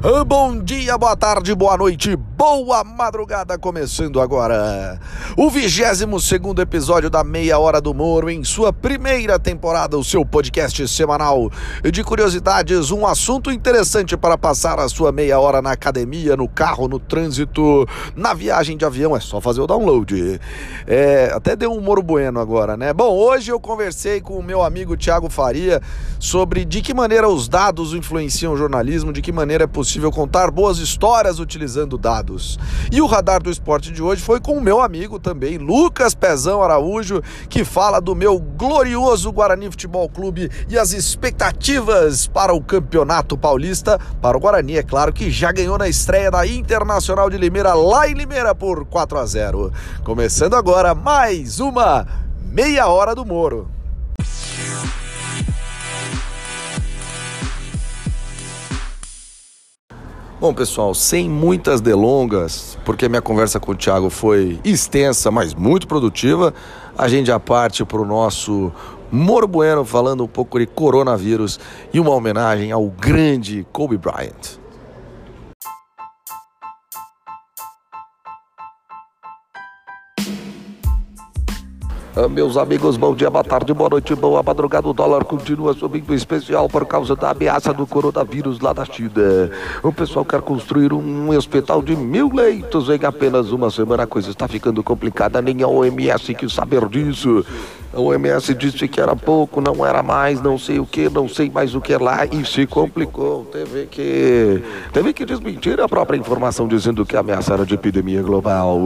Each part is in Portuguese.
Ah, bom dia, boa tarde, boa noite, boa madrugada, começando agora o 22 segundo episódio da Meia Hora do Moro, em sua primeira temporada, o seu podcast semanal de curiosidades, um assunto interessante para passar a sua meia hora na academia, no carro, no trânsito, na viagem de avião, é só fazer o download. É, até deu um Moro Bueno agora, né? Bom, hoje eu conversei com o meu amigo Tiago Faria sobre de que maneira os dados influenciam o jornalismo, de que maneira é possível contar boas histórias utilizando dados. E o radar do esporte de hoje foi com o meu amigo também, Lucas Pezão Araújo, que fala do meu glorioso Guarani Futebol Clube e as expectativas para o Campeonato Paulista, para o Guarani, é claro, que já ganhou na estreia da Internacional de Limeira, lá em Limeira, por 4 a 0. Começando agora mais uma Meia Hora do Moro. Bom, pessoal, sem muitas delongas, porque minha conversa com o Thiago foi extensa, mas muito produtiva, a gente já parte para o nosso Moro Bueno falando um pouco de coronavírus e uma homenagem ao grande Kobe Bryant. Meus amigos, bom dia, boa tarde, boa noite, boa madrugada. O dólar continua subindo especial por causa da ameaça do coronavírus lá da China. O pessoal quer construir um hospital de mil leitos em apenas uma semana. A coisa está ficando complicada, nem a OMS quis saber disso. A OMS disse que era pouco, não era mais, não sei o que, não sei mais o que lá e se complicou. Teve que, teve que desmentir a própria informação dizendo que a ameaça era de epidemia global.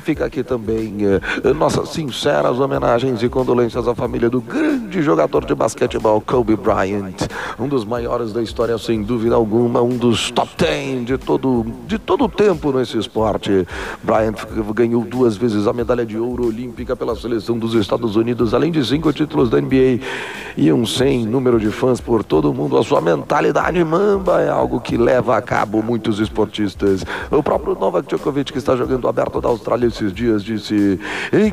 Fica aqui também eh, nossas sinceras homenagens e condolências à família do grande jogador de basquetebol Kobe Bryant, um dos maiores da história sem dúvida alguma, um dos top 10 de todo de todo o tempo nesse esporte. Bryant ganhou duas vezes a medalha de ouro olímpica pela seleção dos Estados Unidos além de cinco títulos da NBA e um sem número de fãs por todo o mundo. A sua mentalidade mamba é algo que leva a cabo muitos esportistas. O próprio Novak Djokovic, que está jogando aberto da Austrália esses dias, disse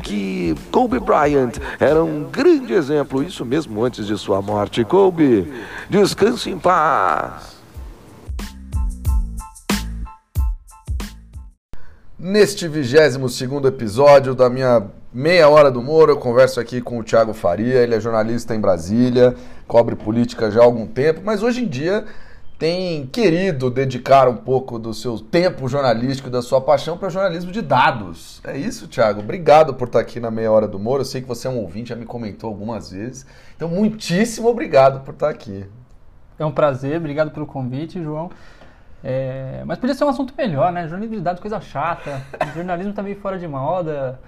que Kobe Bryant era um grande exemplo, isso mesmo antes de sua morte. Kobe, descanse em paz. Neste 22 segundo episódio da minha Meia Hora do Moro, eu converso aqui com o Thiago Faria, ele é jornalista em Brasília, cobre política já há algum tempo, mas hoje em dia tem querido dedicar um pouco do seu tempo jornalístico, da sua paixão para jornalismo de dados. É isso, Thiago. Obrigado por estar aqui na Meia Hora do Moro. Eu sei que você é um ouvinte, já me comentou algumas vezes. Então, muitíssimo obrigado por estar aqui. É um prazer, obrigado pelo convite, João. É... Mas podia ser um assunto melhor, né? Jornalismo de dados, coisa chata. O jornalismo tá meio fora de moda.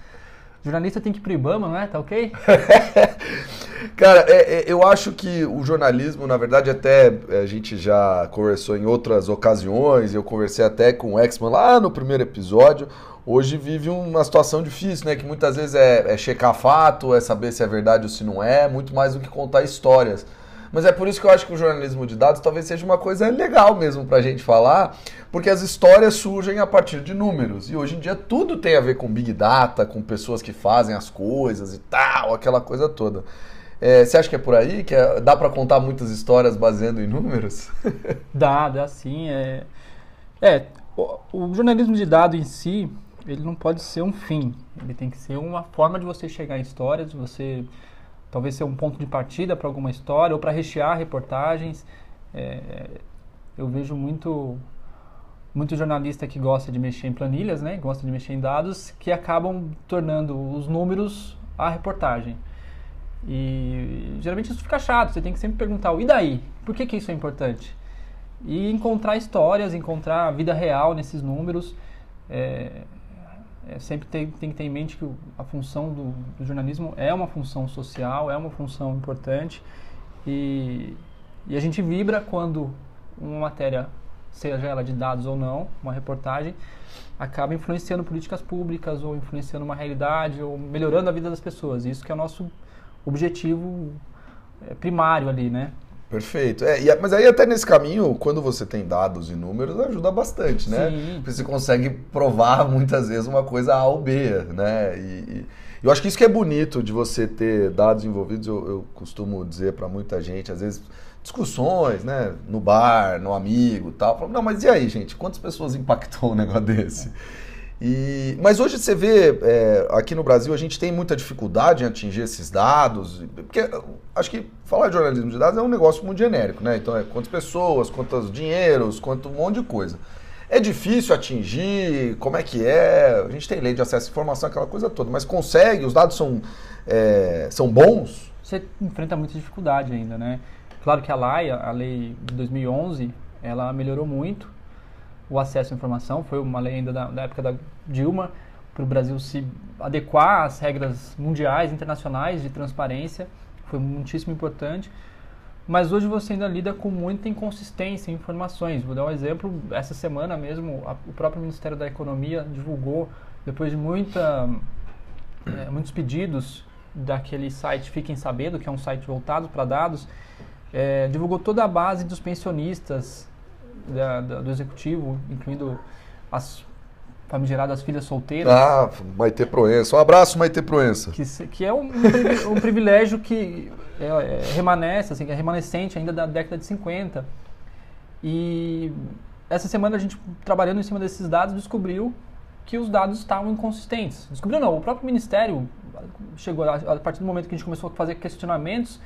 Jornalista tem que ir pro Ibama, não é? Tá ok? Cara, é, é, eu acho que o jornalismo, na verdade, até a gente já conversou em outras ocasiões, eu conversei até com o Exman lá no primeiro episódio. Hoje vive uma situação difícil, né? Que muitas vezes é, é checar fato, é saber se é verdade ou se não é, muito mais do que contar histórias. Mas é por isso que eu acho que o jornalismo de dados talvez seja uma coisa legal mesmo para a gente falar, porque as histórias surgem a partir de números. E hoje em dia tudo tem a ver com Big Data, com pessoas que fazem as coisas e tal, aquela coisa toda. É, você acha que é por aí? Que é, dá para contar muitas histórias baseando em números? dá, dá sim. É, é o, o jornalismo de dados em si, ele não pode ser um fim. Ele tem que ser uma forma de você chegar em histórias, você talvez ser um ponto de partida para alguma história ou para rechear reportagens. É, eu vejo muito muito jornalista que gosta de mexer em planilhas, né, gosta de mexer em dados, que acabam tornando os números a reportagem. E geralmente isso fica chato, você tem que sempre perguntar, e daí? Por que, que isso é importante? E encontrar histórias, encontrar a vida real nesses números. É, é, sempre tem, tem, que ter em mente que a função do, do, jornalismo é uma função social, é uma função importante e, e a gente vibra quando uma matéria, seja ela de dados ou não, uma reportagem, acaba influenciando políticas públicas ou influenciando uma realidade ou melhorando a vida das pessoas. Isso que é o nosso objetivo é, primário ali, né? Perfeito. É, e, mas aí até nesse caminho, quando você tem dados e números, ajuda bastante, né? Sim. Porque você consegue provar muitas vezes uma coisa A ou B, né? E, e eu acho que isso que é bonito de você ter dados envolvidos, eu, eu costumo dizer para muita gente, às vezes discussões, né? No bar, no amigo tal. Falando, não, mas e aí, gente? Quantas pessoas impactou um negócio desse? E, mas hoje você vê, é, aqui no Brasil, a gente tem muita dificuldade em atingir esses dados, porque acho que falar de jornalismo de dados é um negócio muito genérico, né? Então é quantas pessoas, quantos dinheiros, quanto um monte de coisa. É difícil atingir, como é que é? A gente tem lei de acesso à informação, aquela coisa toda, mas consegue, os dados são, é, são bons? Você enfrenta muita dificuldade ainda, né? Claro que a LAIA, a lei de 2011, ela melhorou muito, o acesso à informação, foi uma lei ainda da, da época da Dilma, para o Brasil se adequar às regras mundiais, internacionais de transparência, foi muitíssimo importante. Mas hoje você ainda lida com muita inconsistência em informações. Vou dar um exemplo, essa semana mesmo, a, o próprio Ministério da Economia divulgou, depois de muita, é, muitos pedidos daquele site Fiquem Sabendo, que é um site voltado para dados, é, divulgou toda a base dos pensionistas da, da, do executivo, incluindo as famigeradas filhas solteiras. Ah, Maite Proença. Um abraço, Maite Proença. Que, que é um, um, privilégio que é, é, remanesce, assim, é remanescente ainda da década de 50. E essa semana a gente, trabalhando em cima desses dados, descobriu que os dados estavam inconsistentes. Descobriu não, o próprio Ministério chegou, a partir do momento que a gente começou a fazer questionamentos,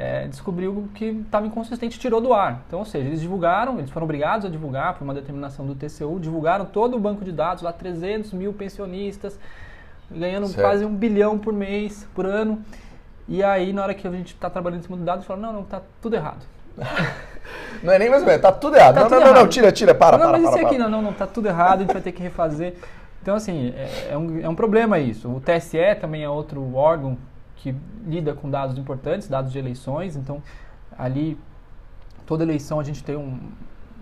é, descobriu que estava inconsistente tirou do ar. Então, ou seja, eles divulgaram, eles foram obrigados a divulgar por uma determinação do TCU, divulgaram todo o banco de dados, lá 300 mil pensionistas, ganhando certo. quase um bilhão por mês, por ano. E aí, na hora que a gente está trabalhando em cima do dado, fala, não, não, está tudo errado. Não é nem mais ou menos, tá tudo errado. Tá não, tudo não, errado. não, não, tira, tira, para, não, para, mas para, isso para, aqui, não, não, não, tá tudo errado, a gente vai ter que refazer. Então, assim, é, é, um, é um problema isso. O TSE também é outro órgão que lida com dados importantes, dados de eleições. Então, ali, toda eleição a gente tem um,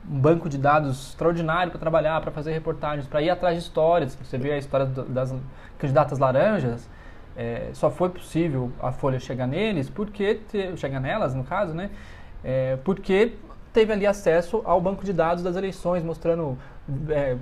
um banco de dados extraordinário para trabalhar, para fazer reportagens, para ir atrás de histórias. Você vê a história das candidatas laranjas, é, só foi possível a Folha chegar neles, porque te, chegar nelas, no caso, né? É, porque teve ali acesso ao banco de dados das eleições, mostrando, é,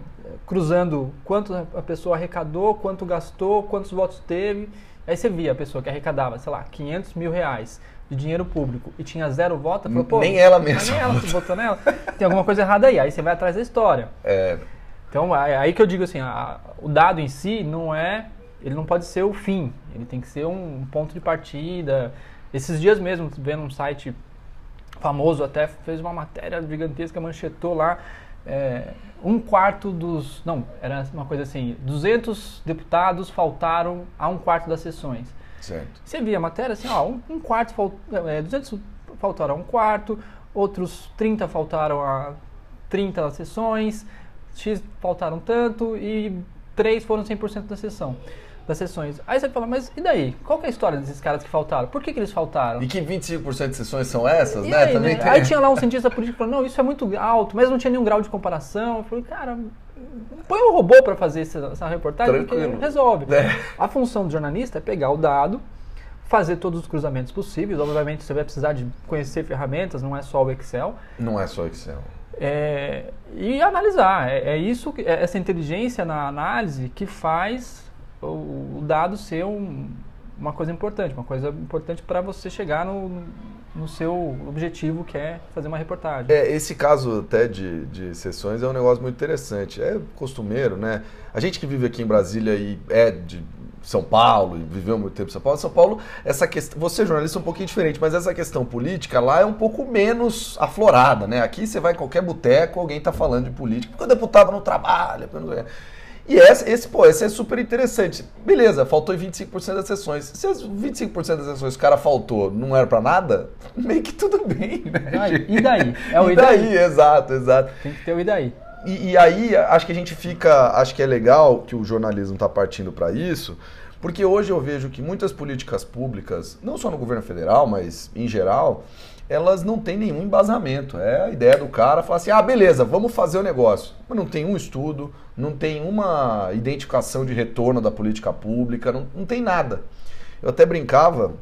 cruzando quanto a pessoa arrecadou, quanto gastou, quantos votos teve. Aí você via a pessoa que arrecadava, sei lá, 500 mil reais de dinheiro público e tinha zero voto, falou, pô, nem ela mesma. Nem ela votou nela. Tem alguma coisa errada aí. Aí você vai atrás da história. É. Então, aí que eu digo assim, a, o dado em si não é, ele não pode ser o fim. Ele tem que ser um ponto de partida. Esses dias mesmo, vendo um site famoso até, fez uma matéria gigantesca, manchetou lá, é, um quarto dos. Não, era uma coisa assim: 200 deputados faltaram a um quarto das sessões. Certo. Você via a matéria assim: ó, um, um quarto, falt, é, 200 faltaram a um quarto, outros 30 faltaram a 30 sessões, X faltaram tanto e 3 foram 100% da sessão das sessões. Aí você fala, mas e daí? Qual é a história desses caras que faltaram? Por que, que eles faltaram? E que 25% de sessões são essas, e né? Aí, Também né? Tem... aí tinha lá um cientista político falando, não, isso é muito alto, mas não tinha nenhum grau de comparação. Eu falei, cara, põe um robô para fazer essa, essa reportagem Tranquilo. porque resolve. É. A função do jornalista é pegar o dado, fazer todos os cruzamentos possíveis. Obviamente você vai precisar de conhecer ferramentas, não é só o Excel. Não é só o Excel. É, e analisar. É, é isso, é essa inteligência na análise que faz o, dado ser um, uma coisa importante, uma coisa importante para você chegar no, no seu objetivo, que é fazer uma reportagem. É, esse caso até de, de sessões é um negócio muito interessante. É costumeiro, né? A gente que vive aqui em Brasília e é de São Paulo, e viveu muito tempo em São Paulo, São Paulo, essa questão. Você, jornalista, é um pouquinho diferente, mas essa questão política lá é um pouco menos aflorada, né? Aqui você vai em qualquer boteco, alguém está falando de política, porque o deputado não trabalha. Porque e esse, esse, pô, esse é super interessante. Beleza, faltou 25% das sessões. Se as 25% das sessões o cara faltou, não era para nada, meio que tudo bem, né? E daí? É o e daí? daí? Exato, exato. Tem que ter o e daí. E, e aí, acho que a gente fica. Acho que é legal que o jornalismo está partindo para isso, porque hoje eu vejo que muitas políticas públicas, não só no governo federal, mas em geral, elas não têm nenhum embasamento. É a ideia do cara falar assim: ah, beleza, vamos fazer o negócio. Mas não tem um estudo, não tem uma identificação de retorno da política pública, não, não tem nada. Eu até brincava,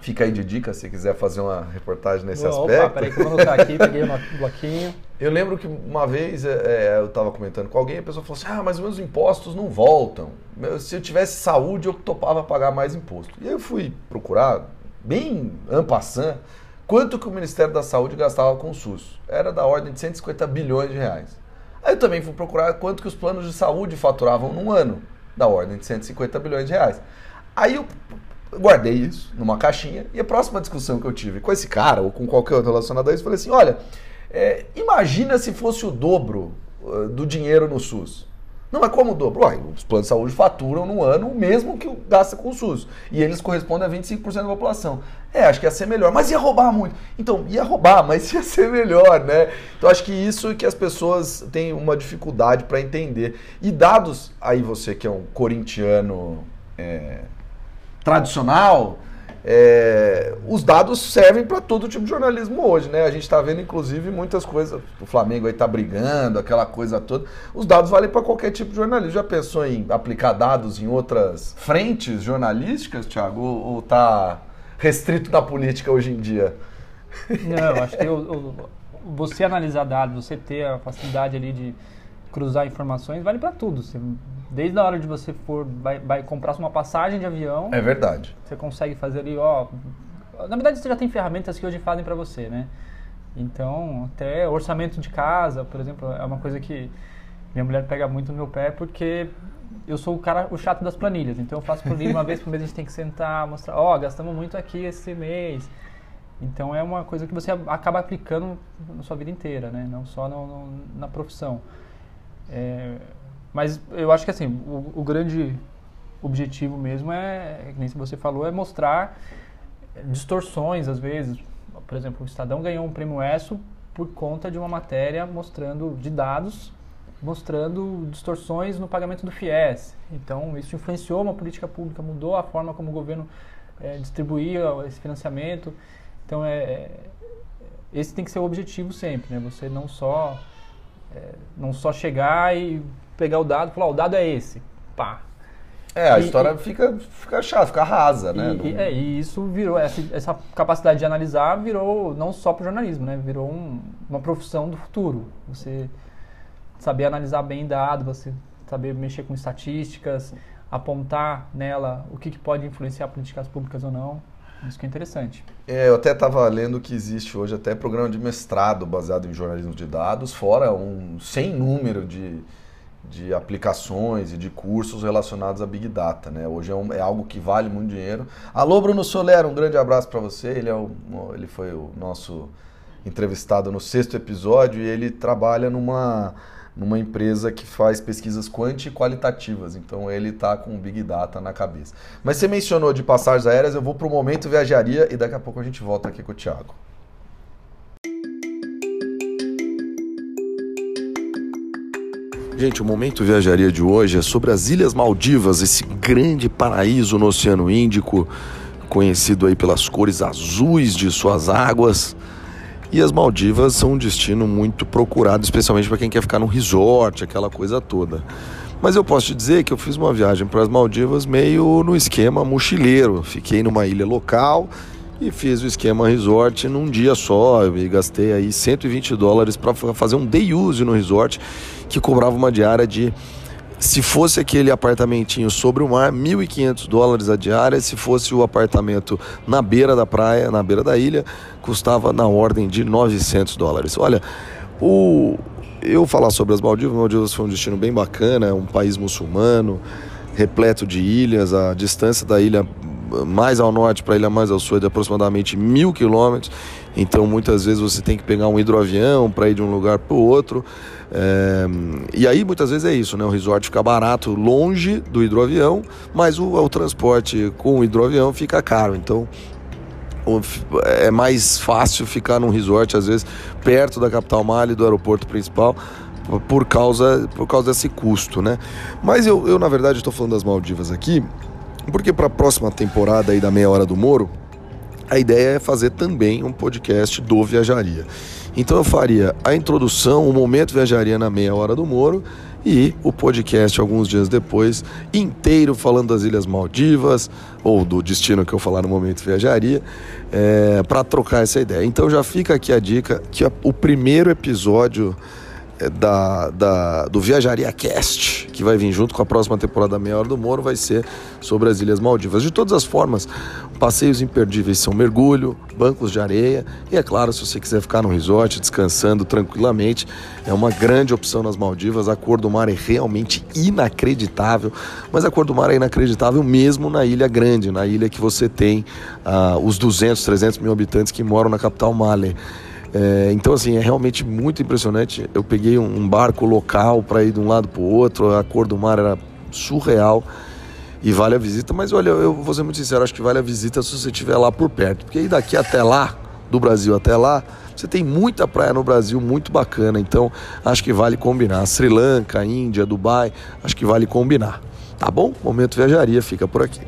fica aí de dica se quiser fazer uma reportagem nesse Opa, aspecto. Peraí, que eu vou anotar aqui, peguei o bloquinho. Eu lembro que uma vez é, é eu estava comentando com alguém, a pessoa falou assim: ah, mas meus impostos não voltam. Se eu tivesse saúde, eu topava pagar mais imposto. E aí eu fui procurar, bem ampassant, quanto que o Ministério da Saúde gastava com o SUS. Era da ordem de 150 bilhões de reais. Aí eu também fui procurar quanto que os planos de saúde faturavam num ano, da ordem de 150 bilhões de reais. Aí eu guardei isso numa caixinha e a próxima discussão que eu tive com esse cara ou com qualquer outro relacionado a isso, falei assim, olha, é, imagina se fosse o dobro uh, do dinheiro no SUS. Não, mas como dobro? Os planos de saúde faturam no ano o mesmo que gasta com o SUS. E eles correspondem a 25% da população. É, acho que ia ser melhor. Mas ia roubar muito. Então, ia roubar, mas ia ser melhor, né? Então, acho que isso é que as pessoas têm uma dificuldade para entender. E dados, aí você que é um corintiano é, tradicional, é, os dados servem para todo tipo de jornalismo hoje, né? A gente está vendo, inclusive, muitas coisas. O Flamengo aí está brigando, aquela coisa toda. Os dados valem para qualquer tipo de jornalismo. Já pensou em aplicar dados em outras frentes jornalísticas, Thiago? Ou, está restrito na política hoje em dia? Não, acho que você analisar dados, você ter a facilidade ali de cruzar informações, vale para tudo. Você Desde a hora de você for vai, vai comprar uma passagem de avião. É verdade. Você consegue fazer ali, ó. Na verdade, você já tem ferramentas que hoje fazem para você, né? Então, até orçamento de casa, por exemplo, é uma coisa que minha mulher pega muito no meu pé porque eu sou o cara, o chato das planilhas. Então, eu faço planilha uma vez por mês, a gente tem que sentar, mostrar, ó, oh, gastamos muito aqui esse mês. Então, é uma coisa que você acaba aplicando na sua vida inteira, né? Não só no, no, na profissão. É, mas eu acho que assim, o, o grande objetivo mesmo é, nem você falou, é mostrar distorções às vezes. Por exemplo, o Estadão ganhou um prêmio ESSO por conta de uma matéria mostrando de dados mostrando distorções no pagamento do FIES. Então, isso influenciou uma política pública, mudou a forma como o governo é, distribuía esse financiamento. Então, é, é, esse tem que ser o objetivo sempre, né? Você não só, é, não só chegar e pegar o dado e falar, o dado é esse. Pá. É, a e, história e, fica, fica chata, fica rasa, né? E, é, e isso virou, essa, essa, capacidade de analisar virou não só para o jornalismo, né? Virou um, uma profissão do futuro. Você saber analisar bem dado, você saber mexer com estatísticas, apontar nela o que, que pode influenciar políticas públicas ou não. Isso que é interessante. É, eu até estava lendo que existe hoje até programa de mestrado baseado em jornalismo de dados, fora um sem número de de aplicações e de cursos relacionados a Big Data. Né? Hoje é, um, é algo que vale muito dinheiro. Alô, Bruno Soler, um grande abraço para você. Ele, é o, ele foi o nosso entrevistado no sexto episódio e ele trabalha numa, numa empresa que faz pesquisas quanti e qualitativas. Então ele está com o Big Data na cabeça. Mas você mencionou de passagens aéreas, eu vou para o momento viajaria e daqui a pouco a gente volta aqui com o Thiago. Gente, o Momento Viajaria de hoje é sobre as Ilhas Maldivas, esse grande paraíso no Oceano Índico, conhecido aí pelas cores azuis de suas águas. E as Maldivas são um destino muito procurado, especialmente para quem quer ficar num resort, aquela coisa toda. Mas eu posso te dizer que eu fiz uma viagem para as Maldivas meio no esquema mochileiro. Fiquei numa ilha local e fiz o esquema resort num dia só. E gastei aí 120 dólares para fazer um day use no resort que cobrava uma diária de se fosse aquele apartamentinho sobre o mar, 1.500 dólares a diária. Se fosse o apartamento na beira da praia, na beira da ilha, custava na ordem de 900 dólares. Olha, o eu falar sobre as Maldivas, Maldivas foi um destino bem bacana, é um país muçulmano, repleto de ilhas, a distância da ilha mais ao norte para a ilha mais ao sul é de aproximadamente mil quilômetros. Então muitas vezes você tem que pegar um hidroavião para ir de um lugar para o outro. É, e aí muitas vezes é isso, né? O resort fica barato longe do hidroavião, mas o, o transporte com o hidroavião fica caro. Então é mais fácil ficar num resort, às vezes, perto da capital Mali, do aeroporto principal, por causa, por causa desse custo, né? Mas eu, eu na verdade, estou falando das Maldivas aqui, porque para a próxima temporada aí da Meia Hora do Moro, a ideia é fazer também um podcast do Viajaria. Então eu faria a introdução, o momento viajaria na meia hora do Moro e o podcast alguns dias depois inteiro falando das Ilhas Maldivas ou do destino que eu falar no momento viajaria é, para trocar essa ideia. Então já fica aqui a dica que o primeiro episódio da, da, do Viajaria Cast, que vai vir junto com a próxima temporada da Meia Hora do Moro, vai ser sobre as Ilhas Maldivas. De todas as formas, passeios imperdíveis são mergulho, bancos de areia e, é claro, se você quiser ficar no resort descansando tranquilamente, é uma grande opção nas Maldivas. A cor do mar é realmente inacreditável, mas a cor do mar é inacreditável mesmo na Ilha Grande, na ilha que você tem uh, os 200, 300 mil habitantes que moram na capital Male. É, então, assim, é realmente muito impressionante. Eu peguei um barco local para ir de um lado para o outro, a cor do mar era surreal e vale a visita. Mas olha, eu vou ser muito sincero, acho que vale a visita se você estiver lá por perto, porque aí daqui até lá, do Brasil até lá, você tem muita praia no Brasil muito bacana. Então, acho que vale combinar. Sri Lanka, Índia, Dubai, acho que vale combinar. Tá bom? Momento Viajaria fica por aqui.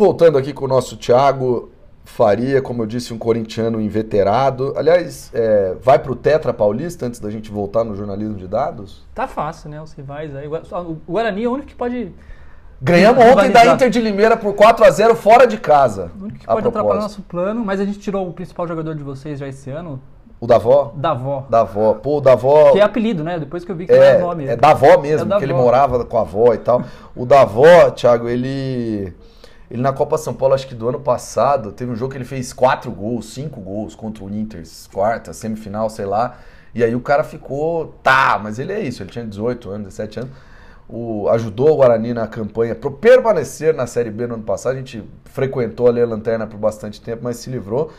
Voltando aqui com o nosso Thiago Faria, como eu disse, um corintiano inveterado. Aliás, é, vai para o Tetra Paulista antes da gente voltar no jornalismo de dados? Tá fácil, né? Os rivais aí. O Guarani é o único que pode. Ganhamos ontem da Inter de Limeira por 4 a 0 fora de casa. O único que pode atrapalhar nosso plano, mas a gente tirou o principal jogador de vocês já esse ano. O Davó? Davó. Davó. Pô, o Davó. Que é apelido, né? Depois que eu vi que é, é nome. É Davó mesmo, é porque ele morava com a avó e tal. O Davó, Thiago, ele. Ele na Copa São Paulo, acho que do ano passado, teve um jogo que ele fez quatro gols, cinco gols contra o Inter, quarta, semifinal, sei lá. E aí o cara ficou, tá, mas ele é isso, ele tinha 18 anos, 17 anos. O, ajudou o Guarani na campanha para permanecer na Série B no ano passado. A gente frequentou ali a lanterna por bastante tempo, mas se livrou.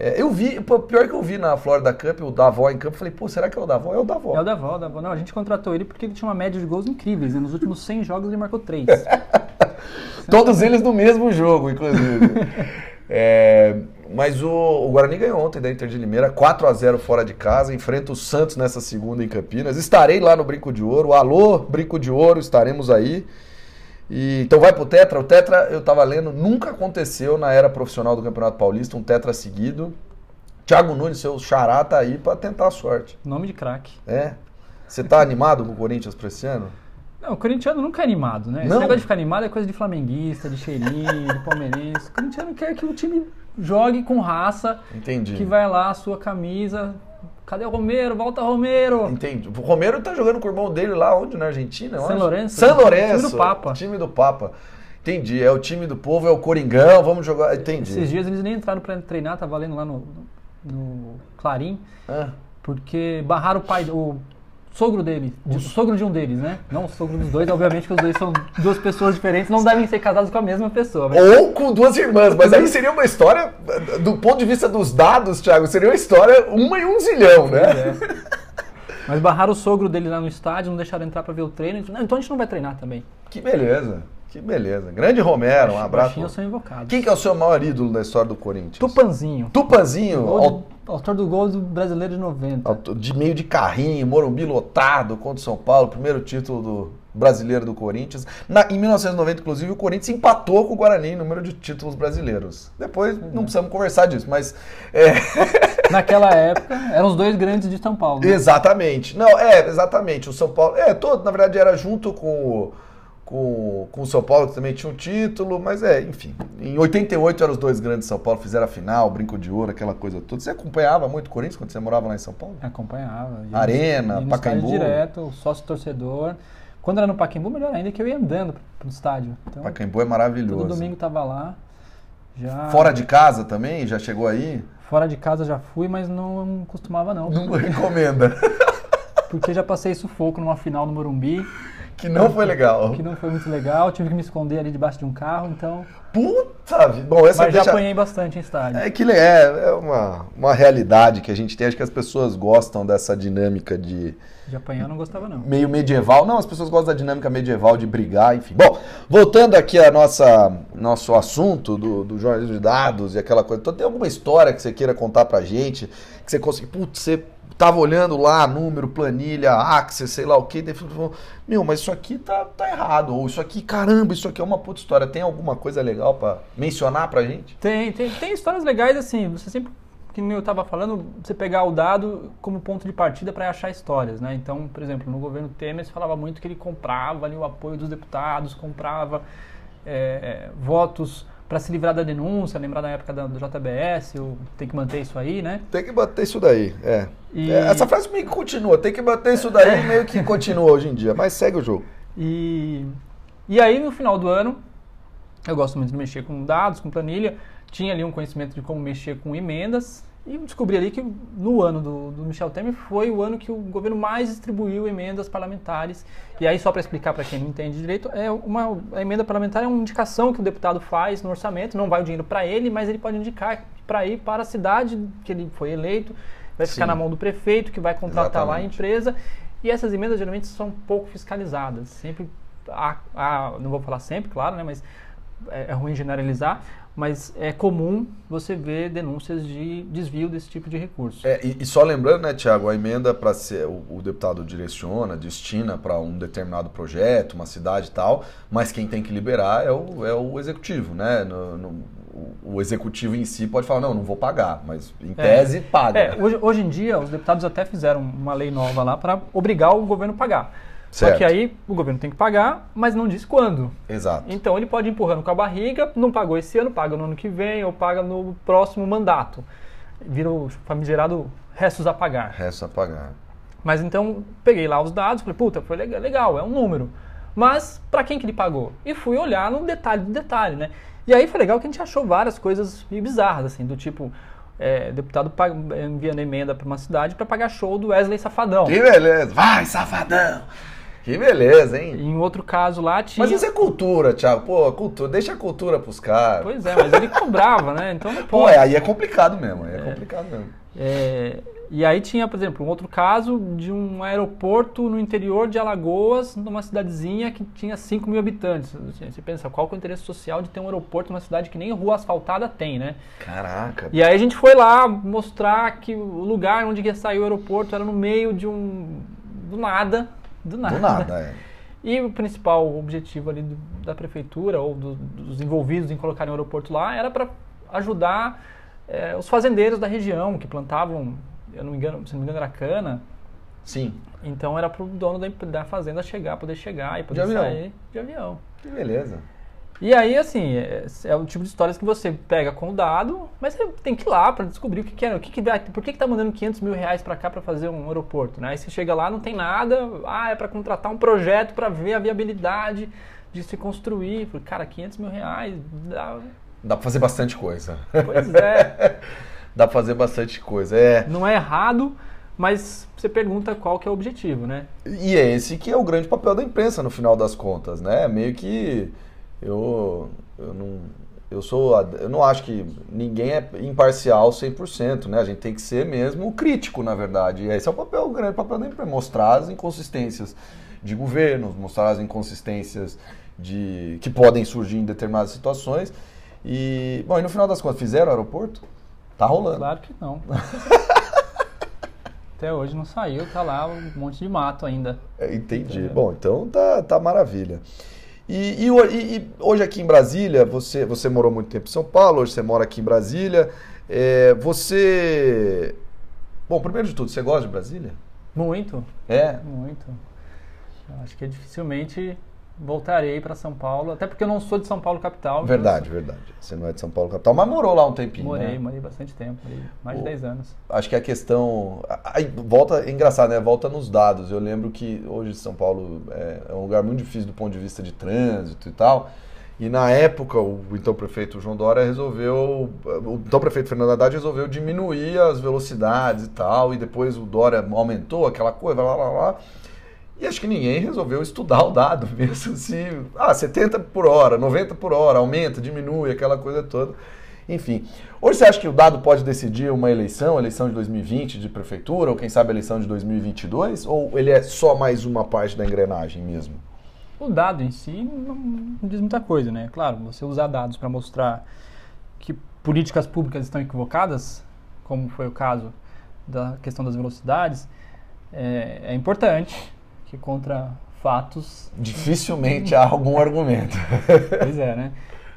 É, eu vi, pior que eu vi na Florida Cup, o Davó em campo, falei, pô, será que é o Davó? É o Davó. É o Davó, o Davó. Não, a gente contratou ele porque ele tinha uma média de gols incríveis. Né? Nos últimos 100 jogos ele marcou 3. Todos eles no mesmo jogo, inclusive. é, mas o, o, Guarani ganhou ontem da Inter de Limeira, 4 a 0 fora de casa, enfrenta o Santos nessa segunda em Campinas. Estarei lá no Brinco de Ouro. Alô, Brinco de Ouro, estaremos aí. E, então vai pro Tetra. O Tetra, eu tava lendo, nunca aconteceu na era profissional do Campeonato Paulista, um Tetra seguido. Thiago Nunes, seu xará, tá aí pra tentar a sorte. Nome de craque. É. Você tá animado com o Corinthians pra esse ano? Não, o corintiano nunca é animado, né? Não. Esse negócio de ficar animado é coisa de flamenguista, de cheirinho, de palmeirense. O corintiano quer que o time jogue com raça. Entendi. Que vai lá, a sua camisa. Cadê o Romero? Volta Romero! Entendi. O Romero tá jogando com o irmão dele lá onde? Na Argentina? São Lourenço. São Lourenço. Time do Papa. Time do Papa. Entendi. É o time do povo, é o Coringão, vamos jogar. Entendi. Esses dias eles nem entraram pra treinar, tá valendo lá no, no Clarim. Ah. Porque barraram o pai, o sogro dele, o sogro de um deles, né? Não o sogro dos dois, obviamente que os dois são duas pessoas diferentes, não devem ser casados com a mesma pessoa. Mas... Ou com duas irmãs, mas aí seria uma história, do ponto de vista dos dados, Thiago, seria uma história uma e um zilhão, né? É. Mas barraram o sogro dele lá no estádio, não deixaram entrar para ver o treino, então a gente não vai treinar também. Que beleza. Que beleza. Grande Romero, um abraço. Eu sou invocado. Quem que é o seu maior ídolo da história do Corinthians? Tupanzinho. Tupanzinho? Autor do gol do brasileiro de 90. De meio de carrinho, Morumbi lotado contra o São Paulo, primeiro título do brasileiro do Corinthians. Na, em 1990, inclusive, o Corinthians empatou com o Guarani em número de títulos brasileiros. Depois não precisamos conversar disso, mas. É... Naquela época, eram os dois grandes de São Paulo. Né? Exatamente. Não, é, exatamente. O São Paulo. É, todo, na verdade, era junto com o com, com o São Paulo, que também tinha um título, mas é, enfim. Em 88 eram os dois grandes de São Paulo, fizeram a final, brinco de ouro, aquela coisa toda. Você acompanhava muito o Corinthians quando você morava lá em São Paulo? Acompanhava. Ia Arena, ia Pacaembu? direto, sócio torcedor. Quando era no Pacaembu, melhor ainda, que eu ia andando pro estádio. Então, Pacaembu é maravilhoso. Todo domingo tava lá. Já... Fora de casa também? Já chegou aí? Fora de casa já fui, mas não costumava não. Não recomenda. Porque já passei sufoco numa final no Morumbi. Que não foi legal. Que não foi muito legal. Tive que me esconder ali debaixo de um carro, então. Puta! Bom, essa Mas já deixa... apanhei bastante em estádio. É que é, é uma, uma realidade que a gente tem. Acho que as pessoas gostam dessa dinâmica de. De apanhar eu não gostava, não. Meio medieval. Não, as pessoas gostam da dinâmica medieval de brigar, enfim. Bom, voltando aqui a nossa nosso assunto do, do jornalismo de dados e aquela coisa. Então, tem alguma história que você queira contar pra gente? Que você conseguiu. Putz, você tava olhando lá, número, planilha, Axis, sei lá o que, falou, meu, mas isso aqui tá, tá errado, ou isso aqui, caramba, isso aqui é uma puta história. Tem alguma coisa legal para mencionar pra gente? Tem, tem, tem histórias legais assim, você sempre, que eu tava falando, você pegar o dado como ponto de partida para achar histórias, né? Então, por exemplo, no governo Temer se falava muito que ele comprava ali o apoio dos deputados, comprava é, votos para se livrar da denúncia, lembrar da época da, do JBS, ou tem que manter isso aí, né? Tem que bater isso daí, é. E- É, Essa frase meio que continua, tem que bater isso daí meio que continua hoje em dia, mas segue o jogo. E, e aí, no final do ano, eu gosto muito de mexer com dados, com planilha. Tinha ali um conhecimento de como mexer com emendas. E descobri ali que no ano do, do Michel Temer foi o ano que o governo mais distribuiu emendas parlamentares. E aí, só para explicar para quem não entende direito, é uma a emenda parlamentar é uma indicação que o deputado faz no orçamento. Não vai o dinheiro para ele, mas ele pode indicar para ir para a cidade que ele foi eleito. Vai ficar Sim. na mão do prefeito, que vai contratar lá a Exatamente. empresa. E essas emendas geralmente são pouco fiscalizadas. Sempre há, há- não vou falar sempre, claro, né, mas é, é ruim generalizar, mas é comum você ver denúncias de desvio desse tipo de recurso. É, e, e só lembrando, né, Tiago, a emenda para ser o, o deputado direciona, destina para um determinado projeto, uma cidade e tal, mas quem tem que liberar é o, é o executivo, né? No- no- o, executivo em si pode falar, não, não vou pagar, mas em É. tese paga. É, hoje, hoje em dia, os deputados até fizeram uma lei nova lá para obrigar o governo a pagar. Só Certo. que aí o governo tem que pagar, mas não diz quando. Exato. Então ele pode ir empurrando com a barriga, não pagou esse ano, paga no ano que vem ou paga no próximo mandato. Vira o famigerado restos a pagar. Resta a pagar. Mas então peguei lá os dados, falei, puta, foi legal, é um número. Mas para quem que ele pagou? E fui olhar no detalhe do detalhe, né? E aí foi legal que a gente achou várias coisas meio bizarras, assim, do tipo, é, deputado enviando emenda para uma cidade para pagar show do Wesley Safadão. Que beleza. Vai, safadão. Que beleza, hein? Em outro caso lá tinha. Mas isso é cultura, Thiago. Pô, cultura, deixa a cultura pros caras. Pois é, mas ele cobrava, né? Então não Pô, pode. é, aí é complicado mesmo, aí é, complicado mesmo. É, e aí tinha, por exemplo, um outro caso de um aeroporto no interior de Alagoas, numa cidadezinha que tinha 5 mil habitantes. Você pensa, qual que é o interesse social de ter um aeroporto numa cidade que nem rua asfaltada tem, né? Caraca. E aí a gente foi lá mostrar que o lugar onde ia sair o aeroporto era no meio de um... do nada. Do nada. Do nada, é. E o principal objetivo ali do- da prefeitura ou do- dos envolvidos em colocar um aeroporto lá era para ajudar eh, os fazendeiros da região que plantavam, eu não me engano, se não me engano era cana. Sim. Então era para o dono da, da fazenda chegar, poder chegar e poder avião. sair de avião. Que beleza. E aí, assim, é, é o tipo de histórias que você pega com o dado, mas você tem que ir lá para descobrir o que, que é, o que, que vai, por que, que tá mandando 500 mil reais para cá para fazer um aeroporto, né? Aí você chega lá, não tem nada, ah, é para contratar um projeto para ver a viabilidade de se construir. Falei, cara, 500 mil reais, dá... Dá pra fazer bastante coisa. pois é, Dá pra fazer bastante coisa. É. não é errado, mas você pergunta qual que é o objetivo, né? E é esse que é o grande papel da imprensa no final das contas, né? Meio que eu, eu não eu sou eu não acho que ninguém é imparcial 100%, né? A gente tem que ser mesmo crítico, na verdade. E esse é o papel, o grande papel da imprensa, mostrar as inconsistências de governos, mostrar as inconsistências de que podem surgir em determinadas situações. E, bom, e no final das contas, fizeram o aeroporto? Tá rolando. Claro que não. Até hoje não saiu, tá lá um monte de mato ainda. É, Entendi. É. Bom, então tá, tá maravilha. E, e e- hoje aqui em Brasília, você, você morou muito tempo em São Paulo, hoje você mora aqui em Brasília. É, você. Bom, primeiro de tudo, você gosta de Brasília? Muito. É. Muito. Acho que dificilmente voltarei para São Paulo, até porque eu não sou de São Paulo capital. então Verdade, verdade. Você não é de São Paulo capital, mas morou lá um tempinho. Morei, né? morei bastante tempo, morei mais de O- 10 anos. Acho que a questão. Aí volta, é engraçado, né? Volta nos dados. Eu lembro que hoje São Paulo é, é um lugar muito difícil do ponto de vista de trânsito e tal. E na época, o então prefeito João Dória resolveu. O então prefeito Fernando Haddad resolveu diminuir as velocidades e tal. E depois o Dória aumentou aquela coisa, lá, lá, lá. E acho que ninguém resolveu estudar o dado mesmo. Se, ah, 70 por hora, 90 por hora, aumenta, diminui, aquela coisa toda. Enfim. Hoje você acha que o dado pode decidir uma eleição, eleição de 2020 de prefeitura, ou quem sabe eleição de 2022? Ou ele é só mais uma parte da engrenagem mesmo? O dado em si não, não diz muita coisa, né? Claro, você usar dados para mostrar que políticas públicas estão equivocadas, como foi o caso da questão das velocidades, é, é importante que contra fatos Dificilmente há algum argumento. Pois é, né?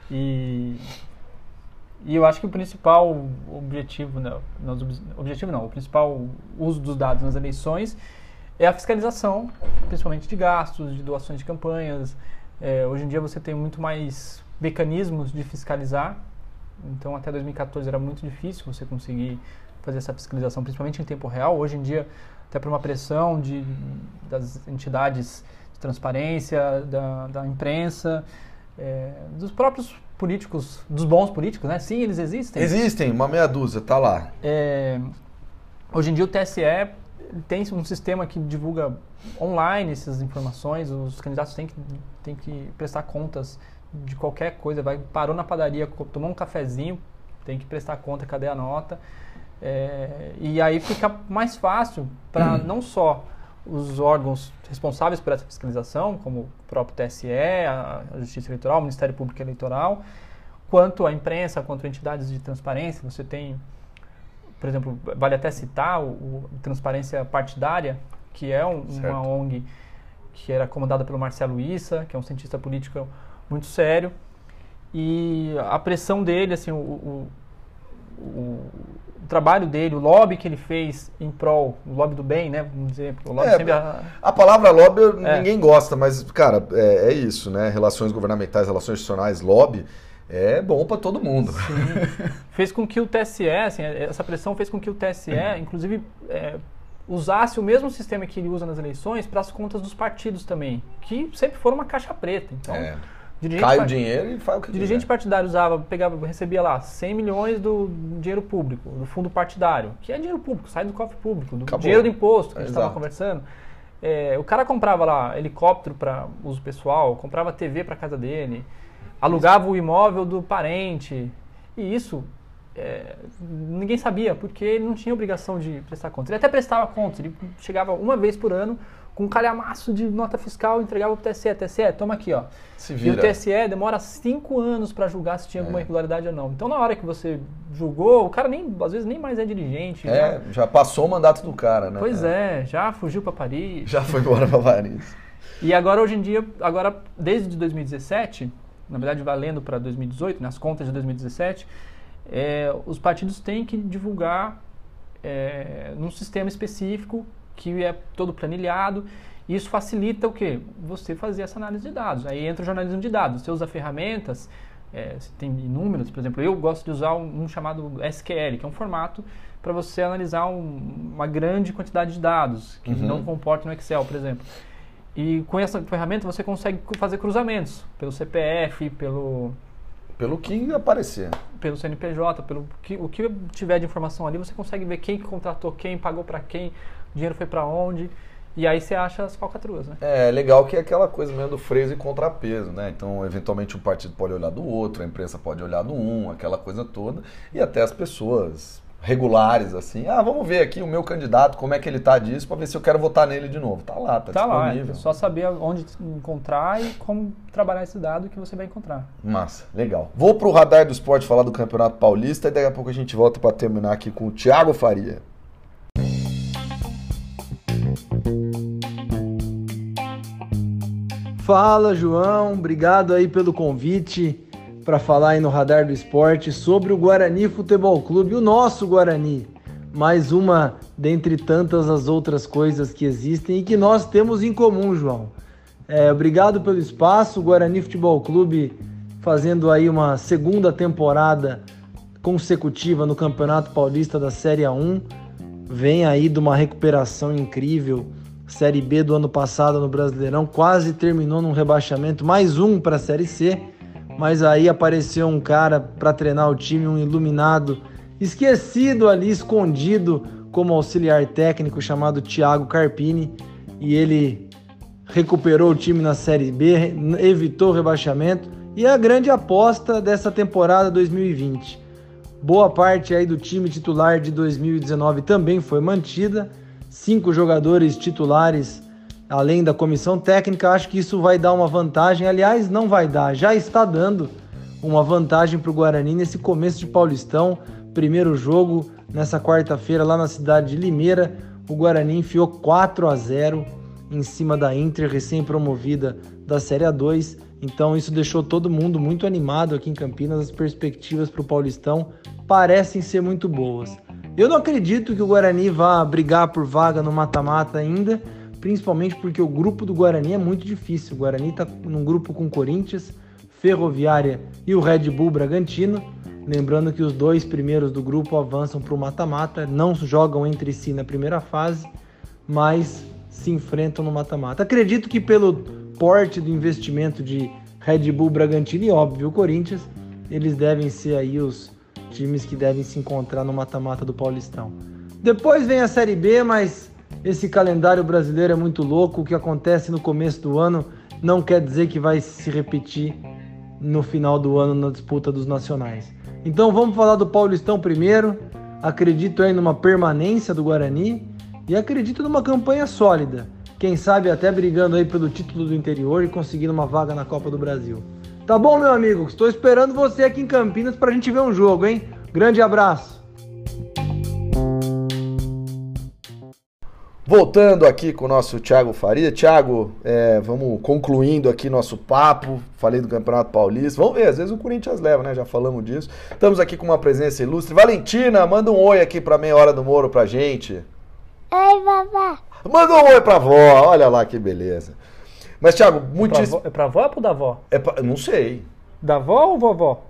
E, e eu acho que o principal objetivo, não, nos ob- objetivo não, o principal uso dos dados nas eleições é a fiscalização, principalmente de gastos, de doações de campanhas, É, hoje em dia você tem muito mais mecanismos de fiscalizar. Então até 2014 era muito difícil você conseguir fazer essa fiscalização, principalmente em tempo real. Hoje em dia, até por uma pressão de, das entidades de transparência, da, da imprensa, é, dos próprios políticos, dos bons políticos, né? Sim, eles existem. Existem, uma meia dúzia, tá lá. É, hoje em dia o TSE tem um sistema que divulga online essas informações, os candidatos têm que, têm que prestar contas de qualquer coisa, vai parou na padaria, tomou um cafezinho, tem que prestar conta, cadê a nota? É, e aí fica mais fácil para hum. não só os órgãos responsáveis por essa fiscalização, como o próprio TSE, a Justiça Eleitoral, o Ministério Público Eleitoral, quanto a imprensa, quanto entidades de transparência. Você tem, por exemplo, vale até citar o, o Transparência Partidária, que é um, uma ONG que era comandada pelo Marcelo Issa, que é um cientista político muito sério. E a pressão dele, assim, o, o, o, trabalho dele, o lobby que ele fez em prol, o lobby do bem, né? Vamos dizer, o lobby é, sempre... a... a palavra lobby é. ninguém gosta, mas, cara, é, é, isso, né? Relações governamentais, relações institucionais, lobby. É bom para todo mundo. Sim. fez com que o TSE, assim, essa pressão fez com que o TSE, inclusive, é, usasse o mesmo sistema que ele usa nas eleições para as contas dos partidos também, que sempre foram uma caixa preta. Então, é. Dirigente Cai o dinheiro e faz o que Dirigente quiser. partidário usava, pegava, recebia lá 100 milhões do dinheiro público, do fundo partidário, que é dinheiro público, sai do cofre público, do Acabou. dinheiro do imposto que a gente estava conversando. É, o cara comprava lá helicóptero para uso pessoal, comprava TV para casa dele, alugava isso. o imóvel do parente. E isso é, ninguém sabia, porque ele não tinha obrigação de prestar contas. Ele até prestava contas, ele chegava uma vez por ano com um calhamaço de nota fiscal, entregava para o TSE. TSE, toma aqui, ó. E o TSE demora cinco anos para julgar se tinha alguma é. irregularidade ou não. Então, na hora que você julgou, o cara nem, às vezes nem mais é dirigente. É, já, já passou o mandato do cara, né? Pois é, é já fugiu para Paris. Já foi embora para Paris. E agora, hoje em dia, agora, desde 2017, na verdade, valendo para 2018, nas contas de 2017, é, os partidos têm que divulgar é, num sistema específico que é todo planilhado. E isso facilita o quê? Você fazer essa análise de dados. Aí entra o jornalismo de dados. Você usa ferramentas, é, tem inúmeras, por exemplo, eu gosto de usar um, um chamado SQL, que é um formato para você analisar um, uma grande quantidade de dados que uhum. não comporta no Excel, por exemplo. E com essa ferramenta você consegue fazer cruzamentos pelo CPF, pelo pelo que aparecer. Pelo CNPJ, pelo que, o que tiver de informação ali, você consegue ver quem contratou quem, pagou para quem, dinheiro foi para onde. E aí você acha as falcatruas, né? É, legal que é aquela coisa mesmo do freio e contrapeso, né? Então, eventualmente um partido pode olhar do outro, a imprensa pode olhar do um, aquela coisa toda, e até as pessoas regulares, assim, ah, vamos ver aqui o meu candidato, como é que ele tá disso, para ver se eu quero votar nele de novo. Tá lá, tá, tá disponível. Lá, é só saber onde encontrar e como trabalhar esse dado que você vai encontrar. Massa, legal. Vou pro radar do esporte falar do Campeonato Paulista e daqui a pouco a gente volta para terminar aqui com o Thiago Faria. Fala, João. Obrigado aí pelo convite para falar aí no Radar do Esporte sobre o Guarani Futebol Clube, o nosso Guarani. Mais uma dentre tantas as outras coisas que existem e que nós temos em comum, João. É, obrigado pelo espaço, o Guarani Futebol Clube fazendo aí uma segunda temporada consecutiva no Campeonato Paulista da Série A1. Vem aí de uma recuperação incrível Série B do ano passado no Brasileirão, quase terminou num rebaixamento, mais um para a Série C, mas aí apareceu um cara para treinar o time, um iluminado, esquecido ali, escondido como auxiliar técnico chamado Thiago Carpini, e ele recuperou o time na Série B, evitou o rebaixamento e é a grande aposta dessa temporada 2020. Boa parte aí do time titular de 2019 também foi mantida cinco jogadores titulares além da comissão técnica, acho que isso vai dar uma vantagem. Aliás, não vai dar, já está dando uma vantagem para o Guarani nesse começo de Paulistão. Primeiro jogo nessa quarta-feira lá na cidade de Limeira. O Guarani enfiou 4 a 0 em cima da Inter, recém-promovida da Série A2. Então isso deixou todo mundo muito animado aqui em Campinas. As perspectivas para o Paulistão parecem ser muito boas. Eu não acredito que o Guarani vá brigar por vaga no mata-mata ainda, principalmente porque o grupo do Guarani é muito difícil. O Guarani está num grupo com Corinthians, Ferroviária e o Red Bull Bragantino. Lembrando que os dois primeiros do grupo avançam para o mata-mata, não jogam entre si na primeira fase, mas se enfrentam no mata-mata. Acredito que pelo porte do investimento de Red Bull Bragantino e óbvio Corinthians, eles devem ser aí os times que devem se encontrar no mata-mata do Paulistão. Depois vem a Série B, mas esse calendário brasileiro é muito louco. O que acontece no começo do ano não quer dizer que vai se repetir no final do ano na disputa dos nacionais. Então vamos falar do Paulistão primeiro. Acredito aí numa permanência do Guarani e acredito numa campanha sólida. Quem sabe até brigando aí pelo título do interior e conseguindo uma vaga na Copa do Brasil. Tá bom, meu amigo? Estou esperando você aqui em Campinas para a gente ver um jogo, hein? Grande abraço. Voltando aqui com o nosso Thiago Faria. Thiago, é, vamos concluindo aqui nosso papo. Falei do Campeonato Paulista. Vamos ver, às vezes o Corinthians leva, né? Já falamos disso. Estamos aqui com uma presença ilustre. Valentina, manda um oi aqui para meia hora do Moro pra gente. Oi, vovó. Manda um oi pra avó, olha lá que beleza. Mas, Thiago, muitíssimo. É pra avó ou pro da avó? É pra... Não sei. Da avó ou vovó?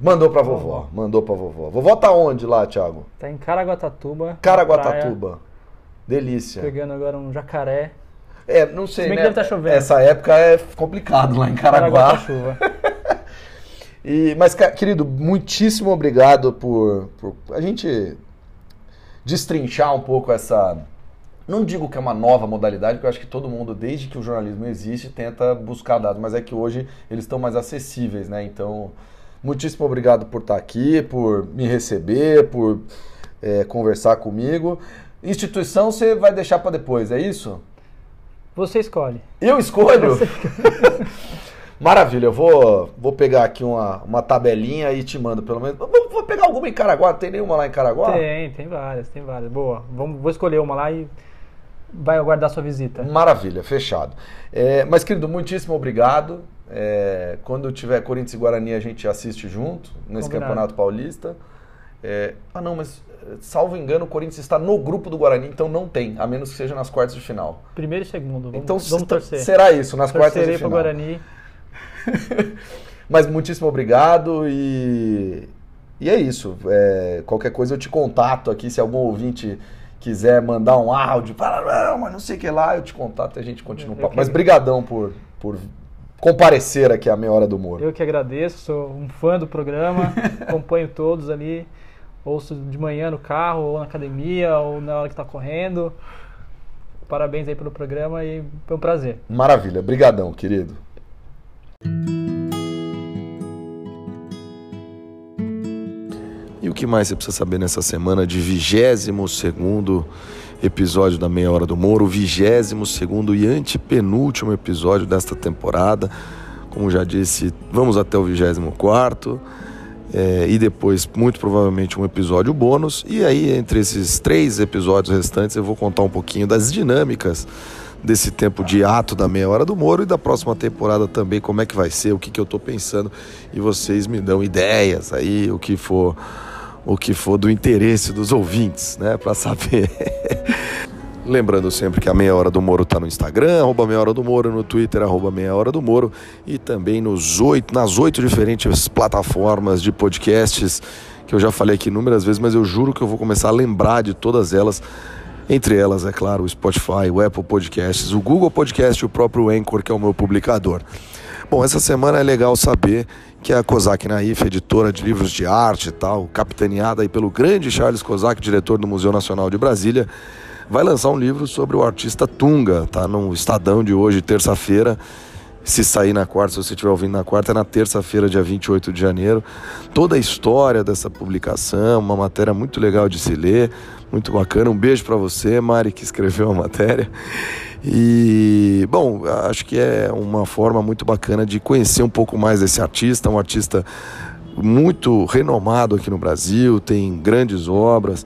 Mandou pra vovó. Mandou pra vovó. Vovó tá onde lá, Thiago? Tá em Caraguatatuba. Caraguatatuba. Delícia. Pegando agora um jacaré. É, não sei, Se bem né? que deve tá chovendo. Essa época é complicado lá em Caraguá. chuva. E, mas, querido, muitíssimo obrigado por, por a gente destrinchar um pouco essa. Não digo que é uma nova modalidade, porque eu acho que todo mundo, desde que o jornalismo existe, tenta buscar dados, mas é que hoje eles estão mais acessíveis, né? Então, muitíssimo obrigado por estar aqui, por me receber, por é, conversar comigo. Instituição você vai deixar para depois, é isso? Você escolhe. Eu escolho? Maravilha, eu vou, vou pegar aqui uma, uma tabelinha e te mando pelo menos. Vou, vou pegar alguma em Caraguá, tem nenhuma lá em Caraguá? Tem, tem várias, tem várias. Boa. Vamos, vou escolher uma lá e vai aguardar sua visita. Maravilha, fechado. É, mas, querido, muitíssimo obrigado. É, quando tiver Corinthians e Guarani, a gente assiste junto nesse Combinado. Campeonato Paulista. É, ah, não, mas salvo engano, o Corinthians está no grupo do Guarani, então não tem, a menos que seja nas quartas de final. Primeiro e segundo. Vamos, então vamos torcer. será isso, nas quartas de Torcerei final. Guarani. Mas muitíssimo obrigado e, e é isso. É, qualquer coisa eu te contato aqui, se algum ouvinte quiser mandar um áudio, fala, não, mas não sei o que lá, eu te contato e a gente continua o papo. Mas brigadão por, por comparecer aqui à meia hora do humor. Eu que agradeço, sou um fã do programa, acompanho todos ali, ouço de manhã no carro, ou na academia, ou na hora que está correndo. Parabéns aí pelo programa e foi um prazer. Maravilha, brigadão, querido. E o que mais você precisa saber nessa semana de 22 episódio da Meia Hora do Moro, o 22 e antepenúltimo episódio desta temporada. Como já disse, vamos até o 24 é, e depois, muito provavelmente, um episódio bônus. E aí, entre esses três episódios restantes, eu vou contar um pouquinho das dinâmicas desse tempo de ato da meia hora do Moro e da próxima temporada também, como é que vai ser, o que, que eu tô pensando. E vocês me dão ideias aí, o que for, o que for do interesse dos ouvintes, né, para saber. Lembrando sempre que a Meia Hora do Moro está no Instagram, arroba Meia Hora do Moro, no Twitter, arroba Meia Hora do Moro, e também nos oito, nas oito diferentes plataformas de podcasts, que eu já falei aqui inúmeras vezes, mas eu juro que eu vou começar a lembrar de todas elas. Entre elas, é claro, o Spotify, o Apple Podcasts, o Google Podcast e o próprio Anchor, que é o meu publicador. Bom, essa semana é legal saber que a Kozak Naif, editora de livros de arte e tal, capitaneada aí pelo grande Charles Kozak, diretor do Museu Nacional de Brasília, vai lançar um livro sobre o artista Tunga, tá no Estadão de hoje, terça-feira. Se sair na quarta, se você estiver ouvindo na quarta, é na terça-feira, dia 28 de janeiro. Toda a história dessa publicação, uma matéria muito legal de se ler, muito bacana. Um beijo para você, Mari, que escreveu a matéria. E, bom, acho que é uma forma muito bacana de conhecer um pouco mais desse artista, um artista muito renomado aqui no Brasil, tem grandes obras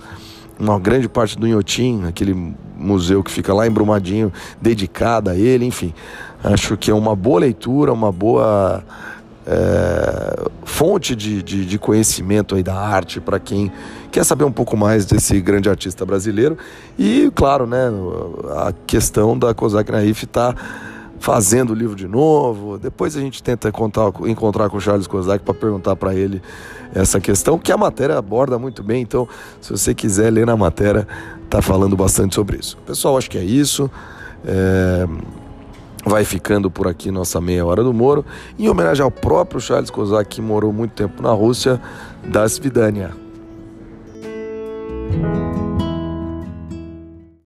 uma grande parte do Inhotim, aquele museu que fica lá em Brumadinho, dedicada a ele, enfim. Acho que é uma boa leitura, uma boa é, fonte de, de, de conhecimento aí da arte para quem quer saber um pouco mais desse grande artista brasileiro. E, claro, né, a questão da Kozak Naif está fazendo o livro de novo. Depois a gente tenta contar, encontrar com o Charles Kozak para perguntar para ele essa questão, que a matéria aborda muito bem. Então, se você quiser ler na matéria, tá falando bastante sobre isso. Pessoal, acho que é isso. É... Vai ficando por aqui nossa meia hora do Moro, em homenagem ao próprio Charles Kozak, que morou muito tempo na Rússia, das Vidania.